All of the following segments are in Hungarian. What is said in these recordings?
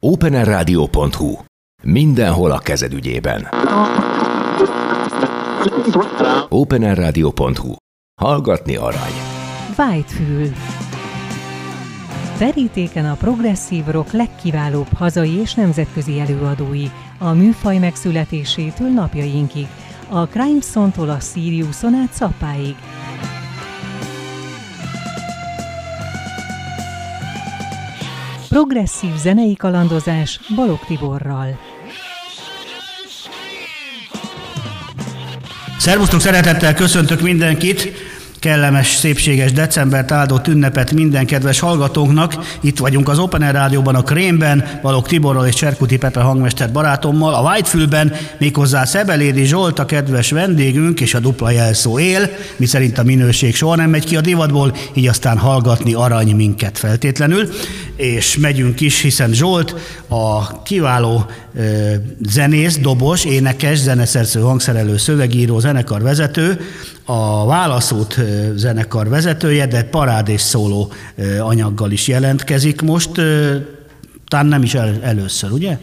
openerradio.hu. Mindenhol a kezed ügyében. openerradio.hu. Hallgatni arany. Whitefül. Verítéken a progresszív rock legkiválóbb hazai és nemzetközi előadói, a műfaj megszületésétől napjainkig, a Crime-tól a Siriuson át Szappáig. Progresszív zenei kalandozás Balog Tiborral. Szervusztok, szeretettel köszöntök mindenkit! Kellemes, szépséges decembert áldott ünnepet minden kedves hallgatónknak. Itt vagyunk az Open Air Rádióban, a Krémben, Valok Tiborral és Cserkuti Pepe hangmester barátommal, a Whitefülben, méghozzá Szebelédi Zsolt, a kedves vendégünk, és a dupla jelszó él, mi szerint a minőség soha nem megy ki a divatból, így aztán hallgatni arany minket feltétlenül. És megyünk is, hiszen Zsolt a kiváló zenész, dobos, énekes, zeneszerző, hangszerelő, szövegíró, zenekarvezető, a Válaszút zenekar vezetője, de parád és szóló anyaggal is jelentkezik most, talán nem is el, először, ugye?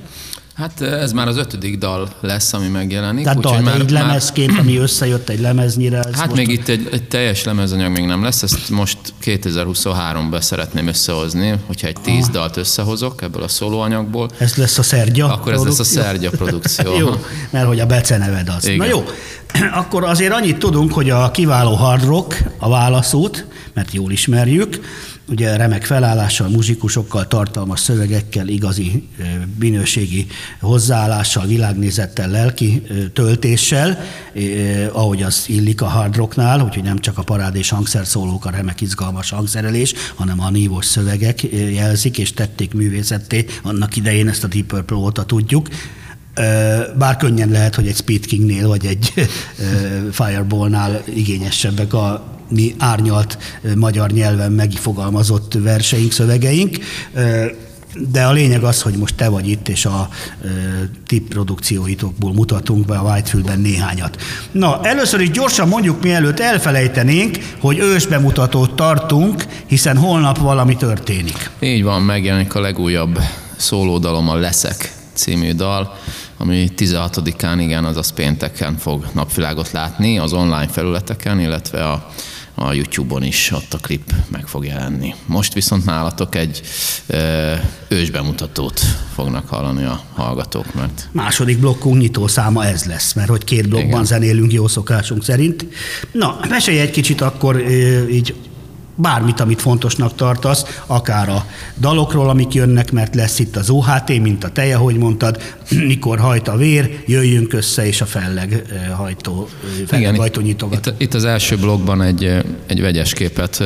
Hát ez már az ötödik dal lesz, ami megjelenik. Tehát dal, már, egy lemezkép, már... ami összejött egy lemeznyire. Hát még itt egy, egy teljes lemezanyag még nem lesz, ezt most 2023-ban szeretném összehozni, hogyha egy tíz ah. dalt összehozok ebből a szólóanyagból. Ez lesz a szergya Akkor ez lesz a szergya produkció. jó, mert hogy a Bece neved az. Igen. Na jó, akkor azért annyit tudunk, hogy a kiváló hard rock, a válaszút, mert jól ismerjük, ugye remek felállással, muzsikusokkal, tartalmas szövegekkel, igazi minőségi hozzáállással, világnézettel, lelki töltéssel, ahogy az illik a hard rocknál, úgyhogy nem csak a parád és hangszerszólók, a remek izgalmas hangszerelés, hanem a nívós szövegek jelzik, és tették művészetté annak idején ezt a Deep Purple óta tudjuk. Bár könnyen lehet, hogy egy Speed Kingnél vagy egy Fireballnál igényesebbek a mi árnyalt magyar nyelven megfogalmazott verseink, szövegeink. De a lényeg az, hogy most te vagy itt, és a e, ti produkcióitokból mutatunk be a Whitefieldben néhányat. Na, először is gyorsan mondjuk, mielőtt elfelejtenénk, hogy ősbemutatót tartunk, hiszen holnap valami történik. Így van, megjelenik a legújabb szólódalom, a Leszek című dal, ami 16-án, igen, azaz pénteken fog napvilágot látni az online felületeken, illetve a a YouTube-on is ott a klip meg fog jelenni. Most viszont nálatok egy e, ősbemutatót fognak hallani a hallgatók, mert... Második blokkunk nyitó száma ez lesz, mert hogy két blokkban Igen. zenélünk jó szokásunk szerint. Na, mesélj egy kicsit akkor e, így bármit, amit fontosnak tartasz, akár a dalokról, amik jönnek, mert lesz itt az OHT, mint a teje, hogy mondtad, mikor hajt a vér, jöjjünk össze, és a felleg hajtó, felleg hajtó nyitogat. Itt, itt, az első blogban egy, egy vegyes képet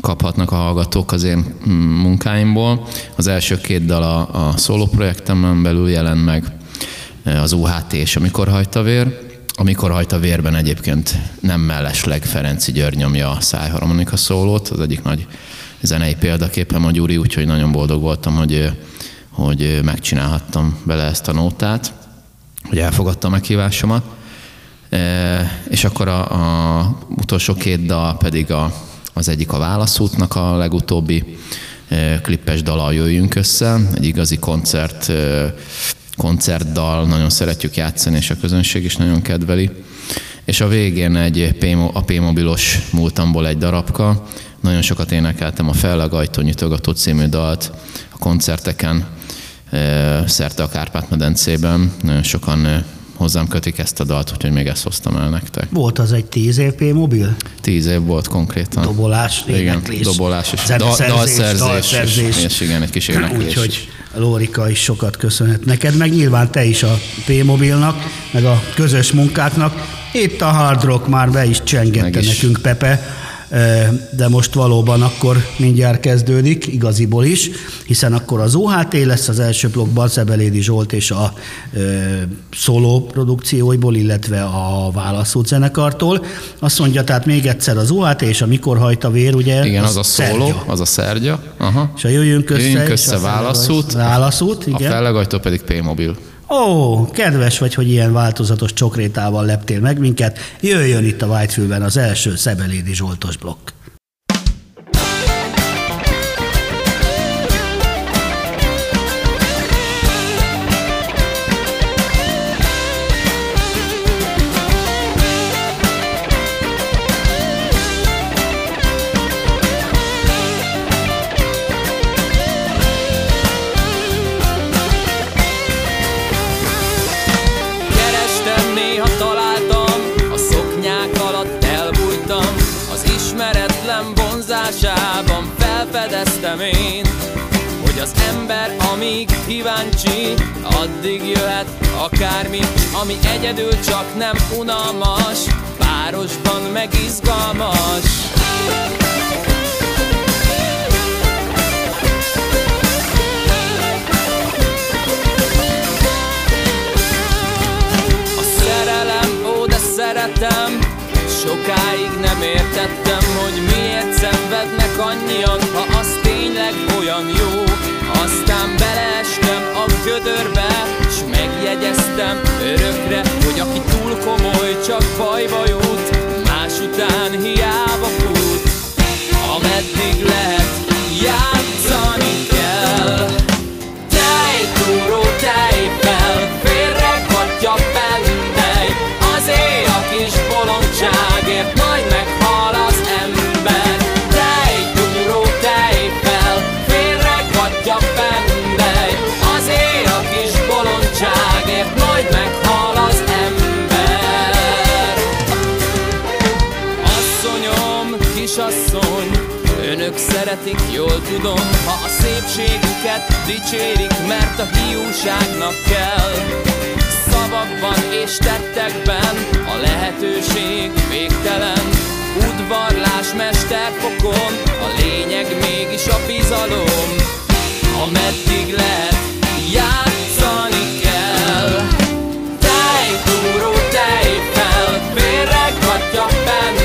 kaphatnak a hallgatók az én mm, munkáimból. Az első két dal a, a szóló projektemen belül jelent meg, az UHT és Amikor hajt a vér, amikor hajt a vérben egyébként nem mellesleg Ferenci György nyomja a szájharmonika szólót, az egyik nagy zenei példaképpen a Gyuri, úgyhogy nagyon boldog voltam, hogy, hogy megcsinálhattam bele ezt a nótát, hogy elfogadta a meghívásomat. E, és akkor a, a utolsó két dal pedig a, az egyik a Válaszútnak a legutóbbi e, klippes dala Jöjjünk össze, egy igazi koncert e, koncertdal, nagyon szeretjük játszani, és a közönség is nagyon kedveli. És a végén egy a P-mobilos múltamból egy darabka. Nagyon sokat énekeltem a Fellagajtó nyitogató című dalt a koncerteken, szerte a Kárpát-medencében. Nagyon sokan hozzám kötik ezt a dalt, úgyhogy még ezt hoztam el nektek. Volt az egy tíz év P-mobil? Tíz év volt konkrétan. Dobolás, Igen, dobolás és dalszerzés, dalszerzés, dalszerzés. És, és igen, egy kis éneklés. Úgyhogy Lórika is sokat köszönhet neked, meg nyilván te is a P-mobilnak, meg a közös munkáknak. Itt a hard rock már be is csengette nekünk Pepe de most valóban akkor mindjárt kezdődik, igaziból is, hiszen akkor az OHT lesz az első blokkban, Szebelédi Zsolt és a szóló produkcióiból, illetve a Válaszút zenekartól. Azt mondja, tehát még egyszer az OHT és a Mikor hajt a vér, ugye? Igen, az, az a szóló, szergya. az a szergya. Aha. És a jöjjünk össze. Jöjjünk össze, Válaszút. Válaszút, igen. A fellegajtó pedig P-mobil. Ó, kedves vagy, hogy ilyen változatos csokrétával leptél meg minket. Jöjjön itt a Whitefieldben az első Szebelédi Zsoltos blokk. Az ember, amíg kíváncsi, addig jöhet akármi, ami egyedül csak nem unalmas, párosban meg izgalmas. A szerelem, ó de szeretem, sokáig nem értettem, hogy miért szenvednek annyian, ha olyan jó. Aztán beleestem a gödörbe, s megjegyeztem örökre, hogy aki túl komoly, csak bajba jut, más után hiába fut. Ameddig lehet, játszani kell. Tejtúró, tejfel, szeretik, jól tudom, ha a szépségüket dicsérik, mert a hiúságnak kell. Szavakban és tettekben a lehetőség végtelen, udvarlás mesterfokon, a lényeg mégis a bizalom, ameddig lehet játszani kell. Tejtúró, tejfel, félregatja bennely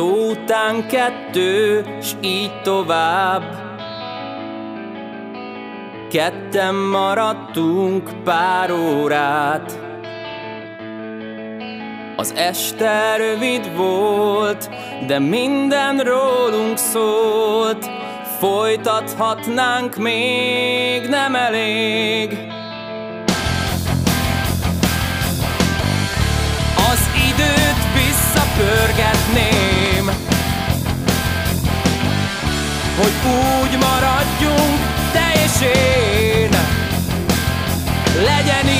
szó után kettő, s így tovább. Ketten maradtunk pár órát. Az este rövid volt, de minden rólunk szólt. Folytathatnánk még, nem elég. Az időt visszapörgetném úgy maradjunk te és én Legyen így,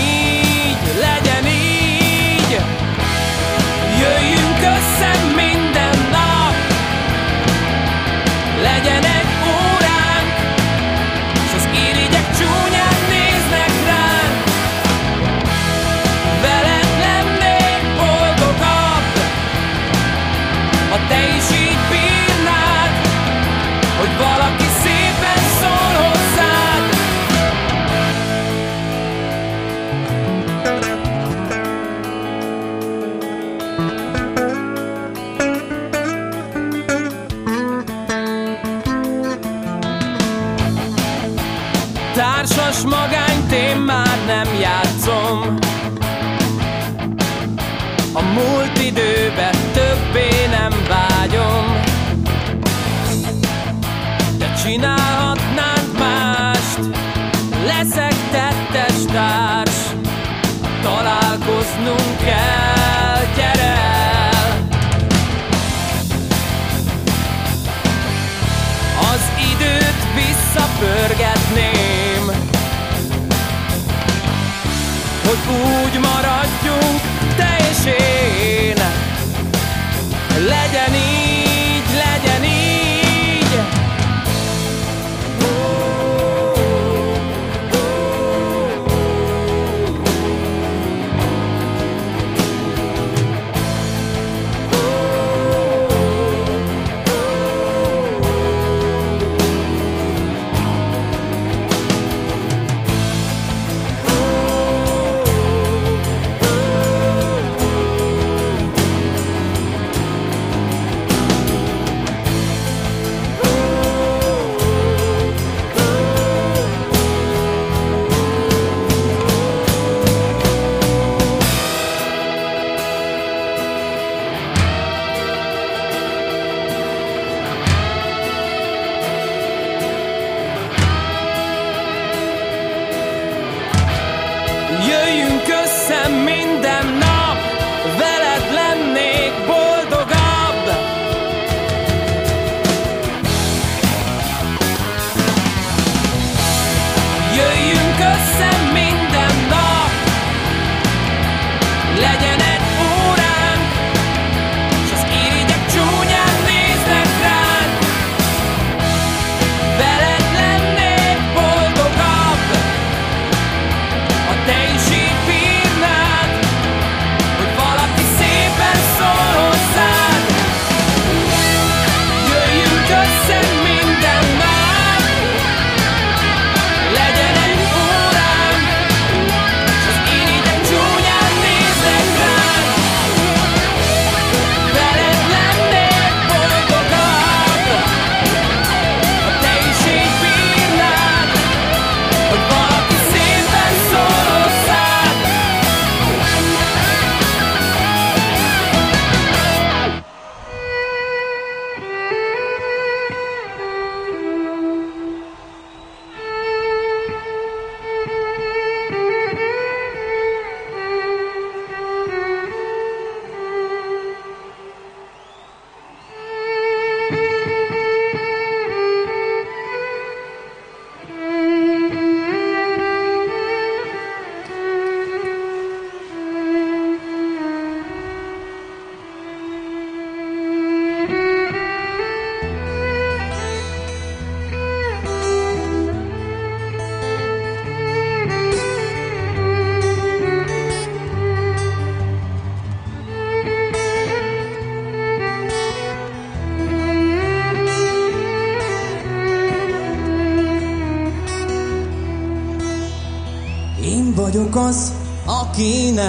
nem játszom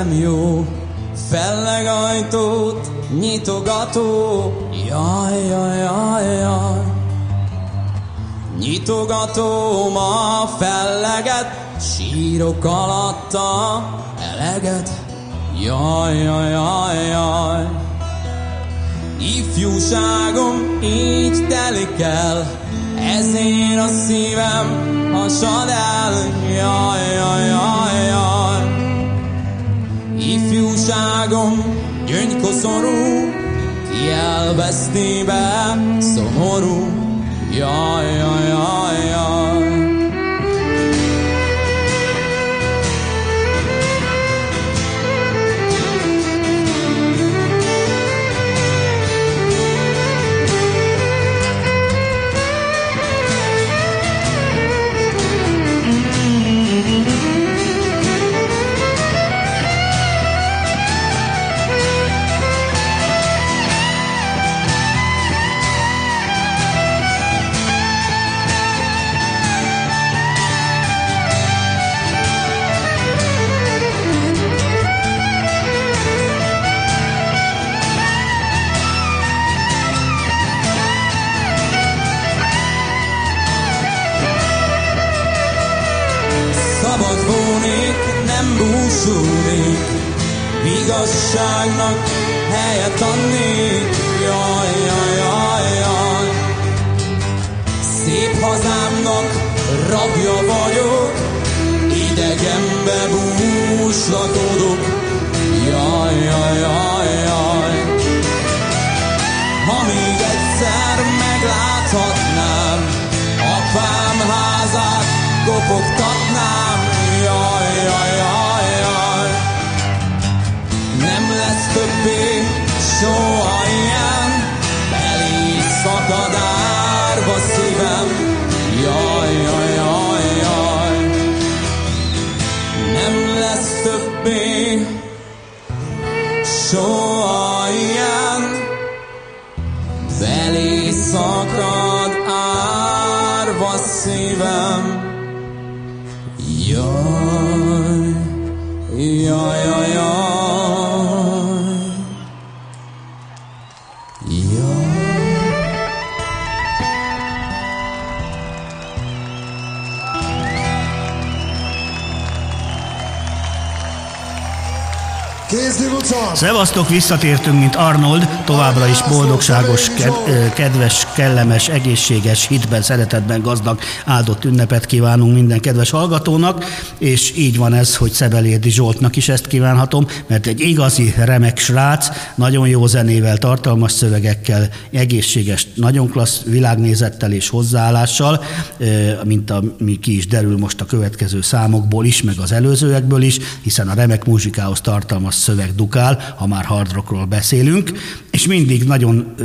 nem jó, fellegajtót nyitogató, jaj, jaj, jaj, jaj. Nyitogatom a felleget, sírok alatta eleget, jaj, jaj, jaj, jaj. Ifjúságom így telik el, ezért a szívem hasad el, jaj, jaj, jaj. Ifjúságom gyöngykoszorú, ki elveszti be szomorú, jaj, jaj, jaj, jaj. Nem lesz többé. Soha ilyen, belé szakad árva szívem. Jaj, jaj, jaj, Szevasztok, visszatértünk, mint Arnold, továbbra is boldogságos, ked- kedves, kellemes, egészséges, hitben, szeretetben gazdag, áldott ünnepet kívánunk minden kedves hallgatónak, és így van ez, hogy Szebelédi Zsoltnak is ezt kívánhatom, mert egy igazi remek srác, nagyon jó zenével, tartalmas szövegekkel, egészséges, nagyon klassz világnézettel és hozzáállással, mint ami ki is derül most a következő számokból is, meg az előzőekből is, hiszen a remek muzsikához tartalmas szöveg dukál, ha már hard rockról beszélünk, és mindig nagyon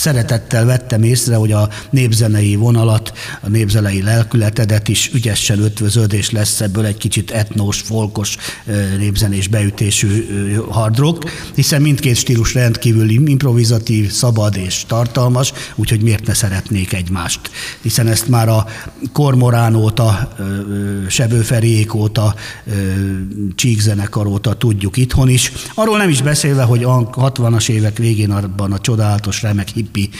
szeretettel vettem észre, hogy a népzenei vonalat, a népzenei lelkületedet is ügyesen ötvözöd, és lesz ebből egy kicsit etnós, folkos, népzenés beütésű ö, hard rock, hiszen mindkét stílus rendkívül improvizatív, szabad és tartalmas, úgyhogy miért ne szeretnék egymást. Hiszen ezt már a Kormorán óta, Sebőferiék óta, Csíkzenekar óta tudjuk itthon is. Arról nem is beszélve, hogy a 60-as évek végén abban a csodálatos, remek hippi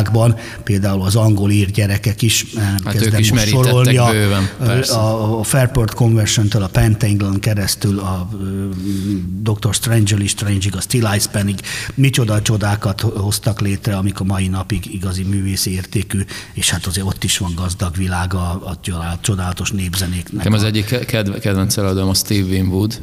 világban, például az angol ír gyerekek is, nem Hát kezdem is most sorolni, a, persze. a, a Fairport Conversion-től a Pentangle-on keresztül a ö, Dr. Strange-ig, Strange-ig, a Still Ice Penig, micsoda csodákat hoztak létre, amik a mai napig igazi művészi értékű, és hát azért ott is van gazdag világa a, a csodálatos népzenéknek. Nekem az egyik kedve, kedvenc előadóm a Steve Winwood.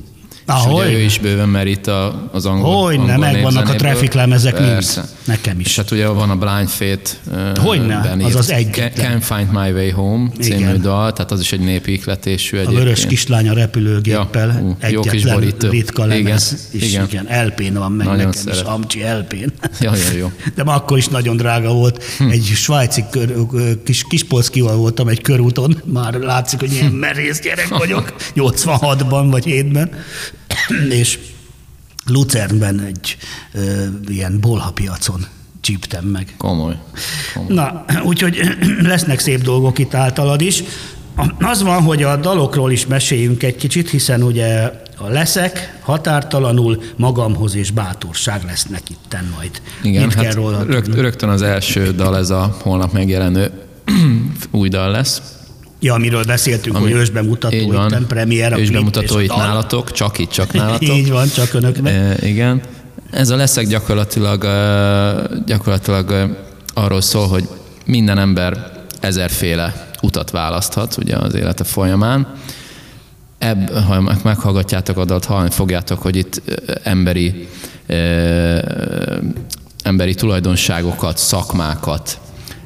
Ah, és ugye ő is bőven merít a, az angol Hogyne, megvannak a traffic lemezek mind. Nekem is. És hát ugye van a Blind Fate Hogyne, az az egyetlen. Can't Find My Way Home című Igen. dal, tehát az is egy népi ihletésű A vörös kislány a repülőgéppel, Ja, ú, jó kis egyetlen ritka lemez, Igen, és igen, igen. LP-n van meg Nagyon nekem is, szeretem. Amcsi LP-n. Ja, ja, jó. De már akkor is nagyon drága volt. Hm. Egy svájci kör, kis, kispolszkival voltam egy körúton, már látszik, hogy ilyen merész gyerek vagyok, 86-ban vagy 7-ben, és Lucernben egy ö, ilyen bolhapiacon csíptem meg. Komoly. Komoly. Na, úgyhogy lesznek szép dolgok itt általad is. az van, hogy a dalokról is meséljünk egy kicsit, hiszen ugye a leszek, határtalanul, magamhoz és bátorság lesznek itten majd. Igen, Mit hát kell róla rögtön az első dal, ez a holnap megjelenő új dal lesz. Ja, amiről beszéltünk, Ami- hogy ősbemutató, itten premier, a És klip bemutató és itt nálatok, csak itt, csak nálatok. Így van, csak önöknek. E, igen. Ez a leszek gyakorlatilag, e, gyakorlatilag e, arról szól, hogy minden ember ezerféle utat választhat ugye az élete folyamán. Ebb, ha meg- meghallgatjátok a dalt, hallani fogjátok, hogy itt e, emberi, e, emberi tulajdonságokat, szakmákat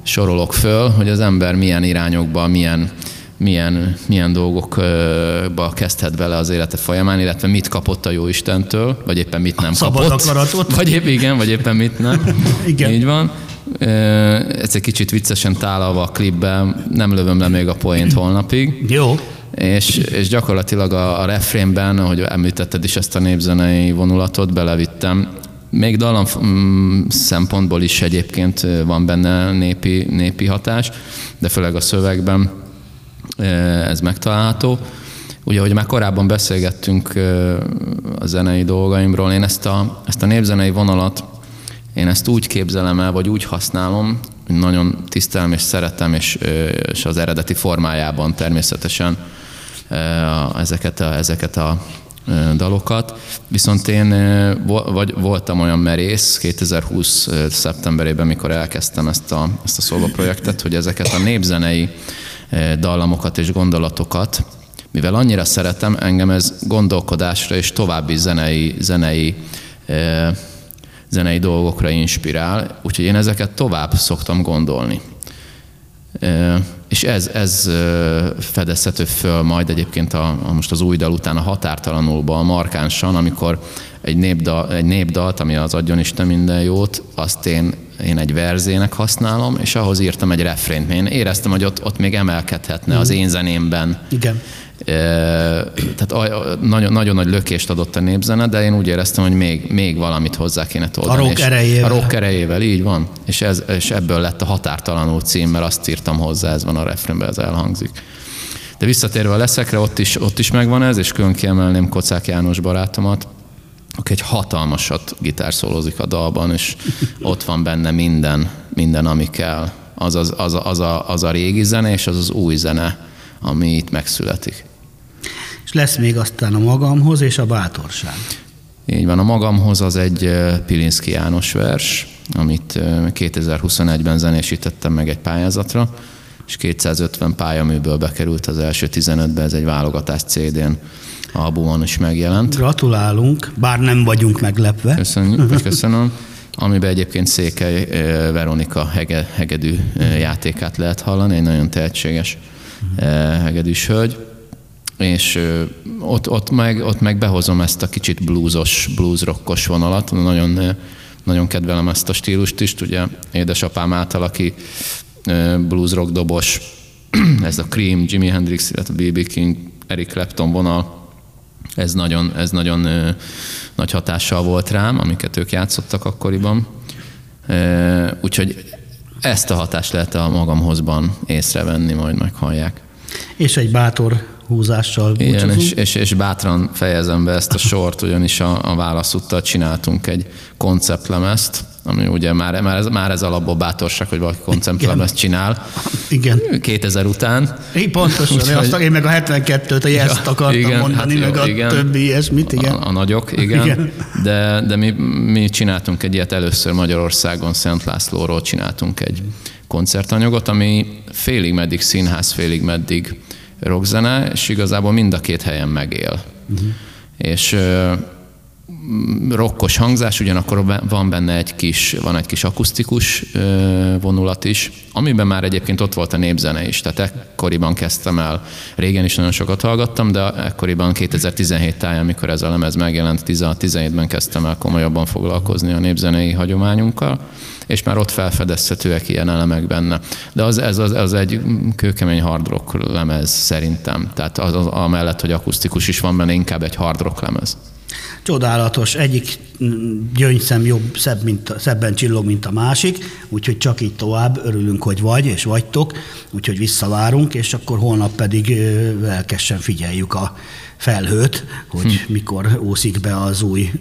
sorolok föl, hogy az ember milyen irányokba, milyen, milyen, milyen dolgokba kezdhet bele az élete folyamán, illetve mit kapott a jó Istentől, vagy éppen mit nem Szabad kapott. akaratot. Vagy épp igen, vagy éppen mit nem. Igen. Így van. Ez egy kicsit viccesen tálalva a klipben, nem lövöm le még a poént holnapig. Jó. És, és gyakorlatilag a, a refrénben, ahogy említetted is ezt a népzenei vonulatot, belevittem. Még dallam mm, szempontból is egyébként van benne népi, népi hatás, de főleg a szövegben ez megtalálható. Ugye, hogy már korábban beszélgettünk a zenei dolgaimról, én ezt a, ezt a népzenei vonalat, én ezt úgy képzelem el, vagy úgy használom, hogy nagyon tisztelem és szeretem, és, és az eredeti formájában természetesen ezeket a, ezeket a dalokat. Viszont én vagy voltam olyan merész 2020 eh, szeptemberében, mikor elkezdtem ezt a, ezt a szóló projektet, hogy ezeket a népzenei dallamokat és gondolatokat, mivel annyira szeretem, engem ez gondolkodásra és további zenei, zenei zenei dolgokra inspirál, úgyhogy én ezeket tovább szoktam gondolni. És ez, ez fedezhető föl majd egyébként a, a most az új dal után a határtalanulba, markánsan, amikor egy, népdal, egy népdalt, ami az adjon Isten minden jót, azt én, én egy verzének használom, és ahhoz írtam egy refrént. Én éreztem, hogy ott, ott még emelkedhetne az én zenémben Igen. Tehát nagyon, nagyon nagy lökést adott a népzene, de én úgy éreztem, hogy még, még valamit hozzá kéne toldani. A rock erejével. A rock erejével, így van. És, ez, és ebből lett a határtalanul cím, mert azt írtam hozzá, ez van a refrénben, ez elhangzik. De visszatérve a leszekre, ott is, ott is megvan ez, és külön kiemelném Kocák János barátomat, aki egy hatalmasat gitárszólózik a dalban, és ott van benne minden, minden ami kell. Az, az, az, az, a, az a régi zene, és az az új zene, ami itt megszületik. És lesz még aztán a magamhoz és a bátorság. Így van, a magamhoz az egy Pilinszki János vers, amit eh, 2021-ben zenésítettem meg egy pályázatra, és 250 pályaműből bekerült az első 15-be, ez egy válogatás CD-n, albumon is megjelent. Gratulálunk, bár nem vagyunk meglepve. Köszönjük, vagy köszönöm. Amiben egyébként Székely Veronika hege, hegedű játékát lehet hallani, egy nagyon tehetséges eh, hegedűs hölgy. És ott, ott, meg, ott meg behozom ezt a kicsit bluesos, blues rockos vonalat. Nagyon, nagyon kedvelem ezt a stílust is. Ugye édesapám által, aki ö, blues rock dobos, ez a Cream, Jimi Hendrix, illetve B.B. King, Eric Clapton vonal, ez nagyon, ez nagyon nagy hatással volt rám, amiket ők játszottak akkoriban. Úgyhogy ezt a hatást lehet a magamhozban észrevenni, majd meghallják. És egy bátor húzással Igen, búcsúzunk. és, és, és bátran fejezem be ezt a sort, ugyanis a, a válaszúttal csináltunk egy konceptlemezt, ami ugye már, már, ez, már ez alapból bátorság, hogy valaki konceptlemezt csinál. Igen. 2000 után. Én pontosan, Úgyhogy- Úgyhogy... azt, én meg a 72-t, a Ja, akartam igen, mondani, hát jó, meg a igen. többi ilyesmit, igen. A, a nagyok, igen. Igen. igen. De, de mi, mi csináltunk egy ilyet először Magyarországon, Szent Lászlóról csináltunk egy koncertanyagot, ami félig meddig színház, félig meddig rockzene, és igazából mind a két helyen megél. Uh-huh. És rokkos hangzás, ugyanakkor van benne egy kis, van egy kis akusztikus vonulat is, amiben már egyébként ott volt a népzene is, tehát ekkoriban kezdtem el, régen is nagyon sokat hallgattam, de ekkoriban 2017 táján, amikor ez a lemez megjelent, 16-17-ben kezdtem el komolyabban foglalkozni a népzenei hagyományunkkal, és már ott felfedezhetőek ilyen elemek benne. De az, ez az, az egy kőkemény hard rock lemez szerintem, tehát az, az, amellett, hogy akusztikus is van benne, inkább egy hard rock lemez. Csodálatos. Egyik gyöngyszem jobb, szebb, mint, szebben csillog, mint a másik, úgyhogy csak így tovább. Örülünk, hogy vagy és vagytok, úgyhogy visszavárunk, és akkor holnap pedig lelkesen figyeljük a felhőt, hogy hm. mikor úszik be az új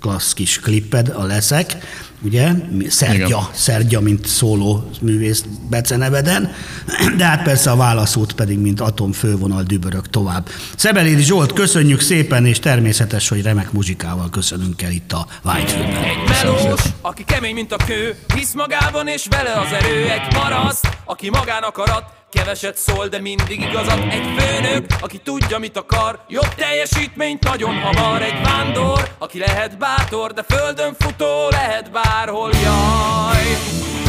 klassz kis klipped, a leszek, ugye, Szergya, Szergya, mint szóló művész beceneveden, de hát persze a válaszút pedig, mint atomfővonal dübörök tovább. Szebelédi Zsolt, köszönjük szépen, és természetes, hogy remek muzsikával köszönünk el itt a Whitefield-ben. Melós, aki kemény, mint a kő, hisz magában és vele az erő, egy paraszt, aki magának arat, Keveset szól, de mindig igazat. Egy főnök, aki tudja, mit akar Jobb teljesítményt nagyon hamar. Egy vándor, aki lehet bátor De földön futó lehet bárhol, jaj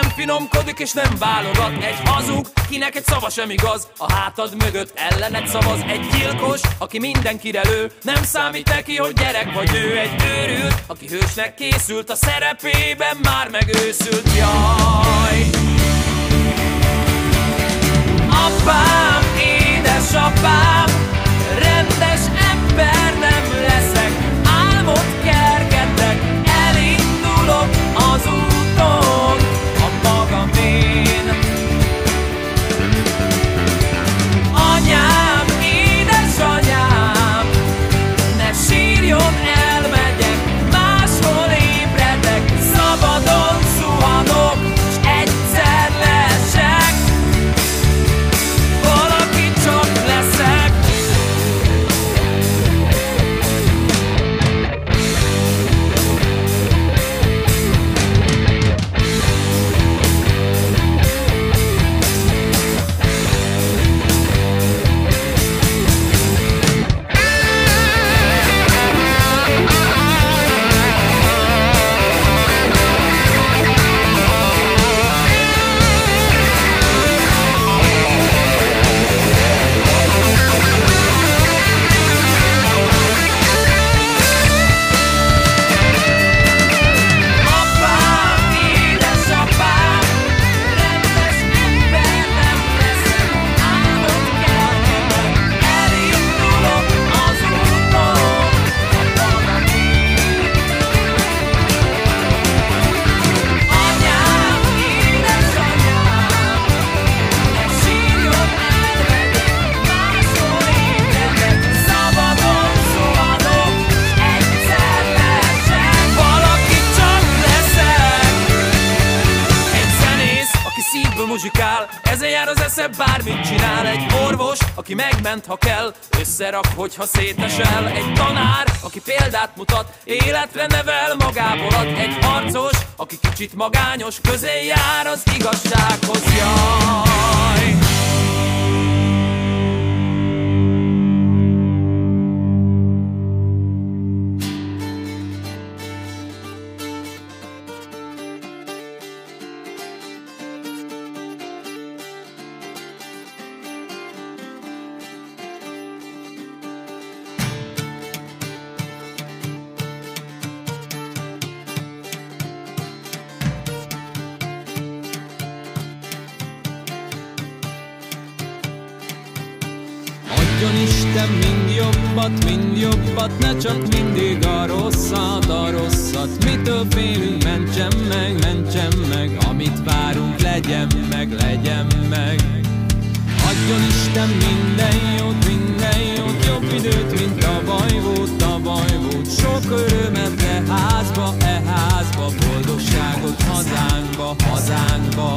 Nem finomkodik és nem válogat Egy hazug, kinek egy szava sem igaz. A hátad mögött ellenet szavaz Egy gyilkos, aki mindenkire lő. Nem számít neki, hogy gyerek vagy nő Egy őrült, aki hősnek készült A szerepében már megőszült. Jaj! Apám, édesapám Rendes ember mindent, ha kell Összerak, hogyha szétesel. Egy tanár, aki példát mutat Életre nevel magából ad. Egy harcos, aki kicsit magányos Közé jár az igazsághoz. Jaj! Jobbat, mind jobbat, ne csak mindig a rosszat, a rosszat. Mitől félünk, mentsen meg, mentsen meg, amit várunk, legyen meg, legyen meg. Adjon Isten minden jót, minden jót, jobb időt, mint tavaly volt, tavaly volt. Sok örömet e házba, e házba, boldogságot hazánkba, hazánkba.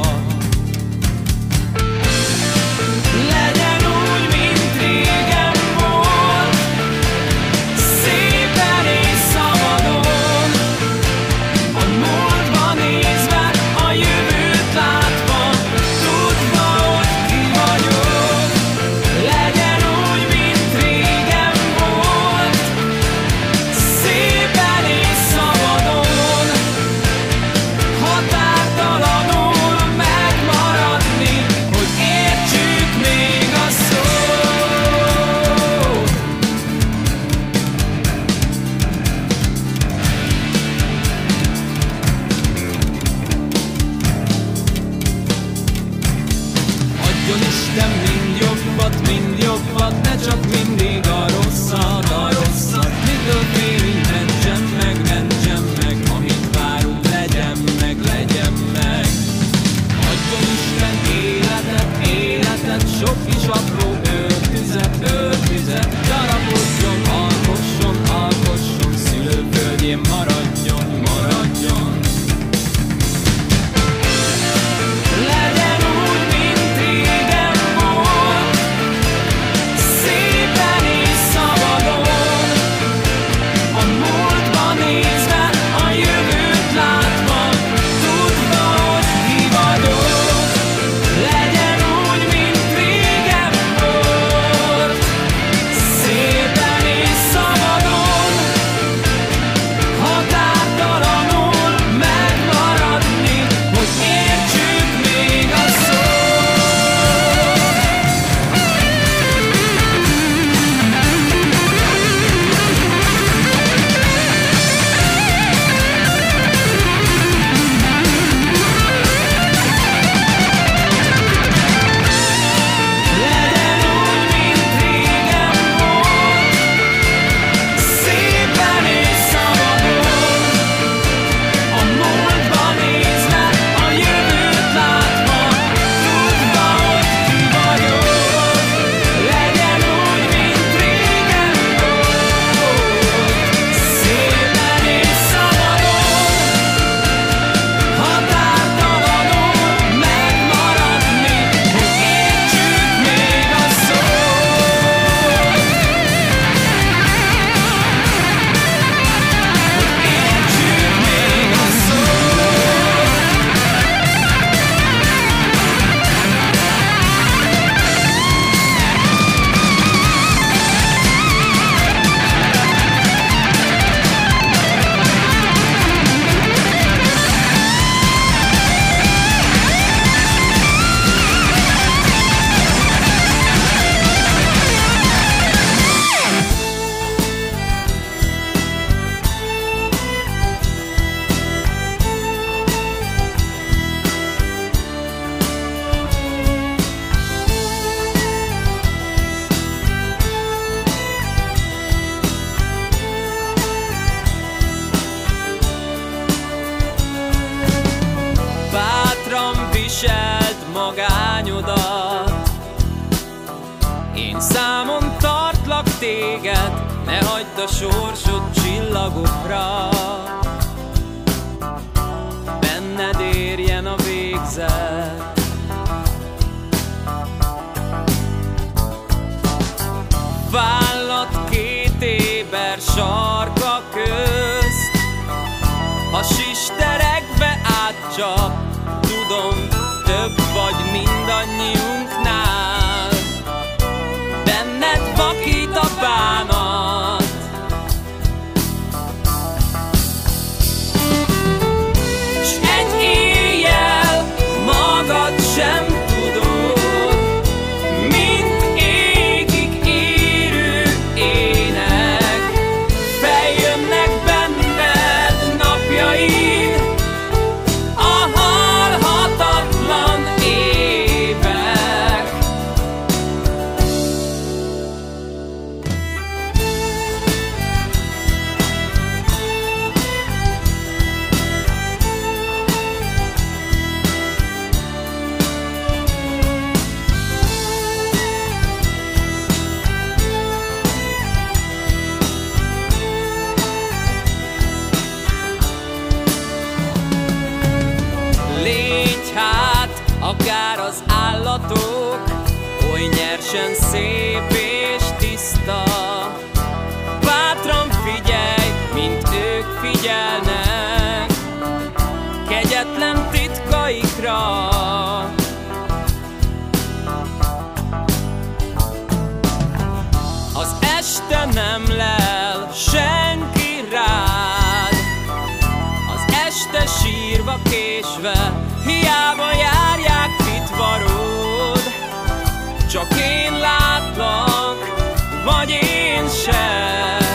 este nem lel senki rád. Az este sírva késve Hiába járják fitvarod Csak én látlak, vagy én sem.